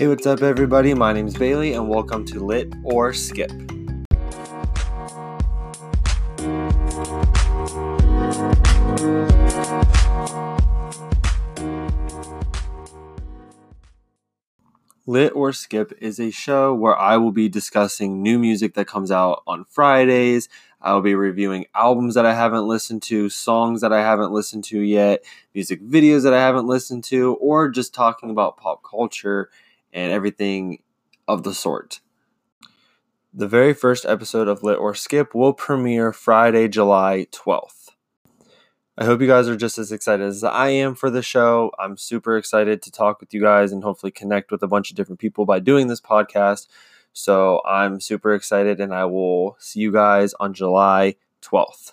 Hey, what's up, everybody? My name's Bailey, and welcome to Lit or Skip. Lit or Skip is a show where I will be discussing new music that comes out on Fridays. I will be reviewing albums that I haven't listened to, songs that I haven't listened to yet, music videos that I haven't listened to, or just talking about pop culture and everything of the sort. The very first episode of Lit or Skip will premiere Friday, July 12th. I hope you guys are just as excited as I am for the show. I'm super excited to talk with you guys and hopefully connect with a bunch of different people by doing this podcast. So I'm super excited, and I will see you guys on July 12th.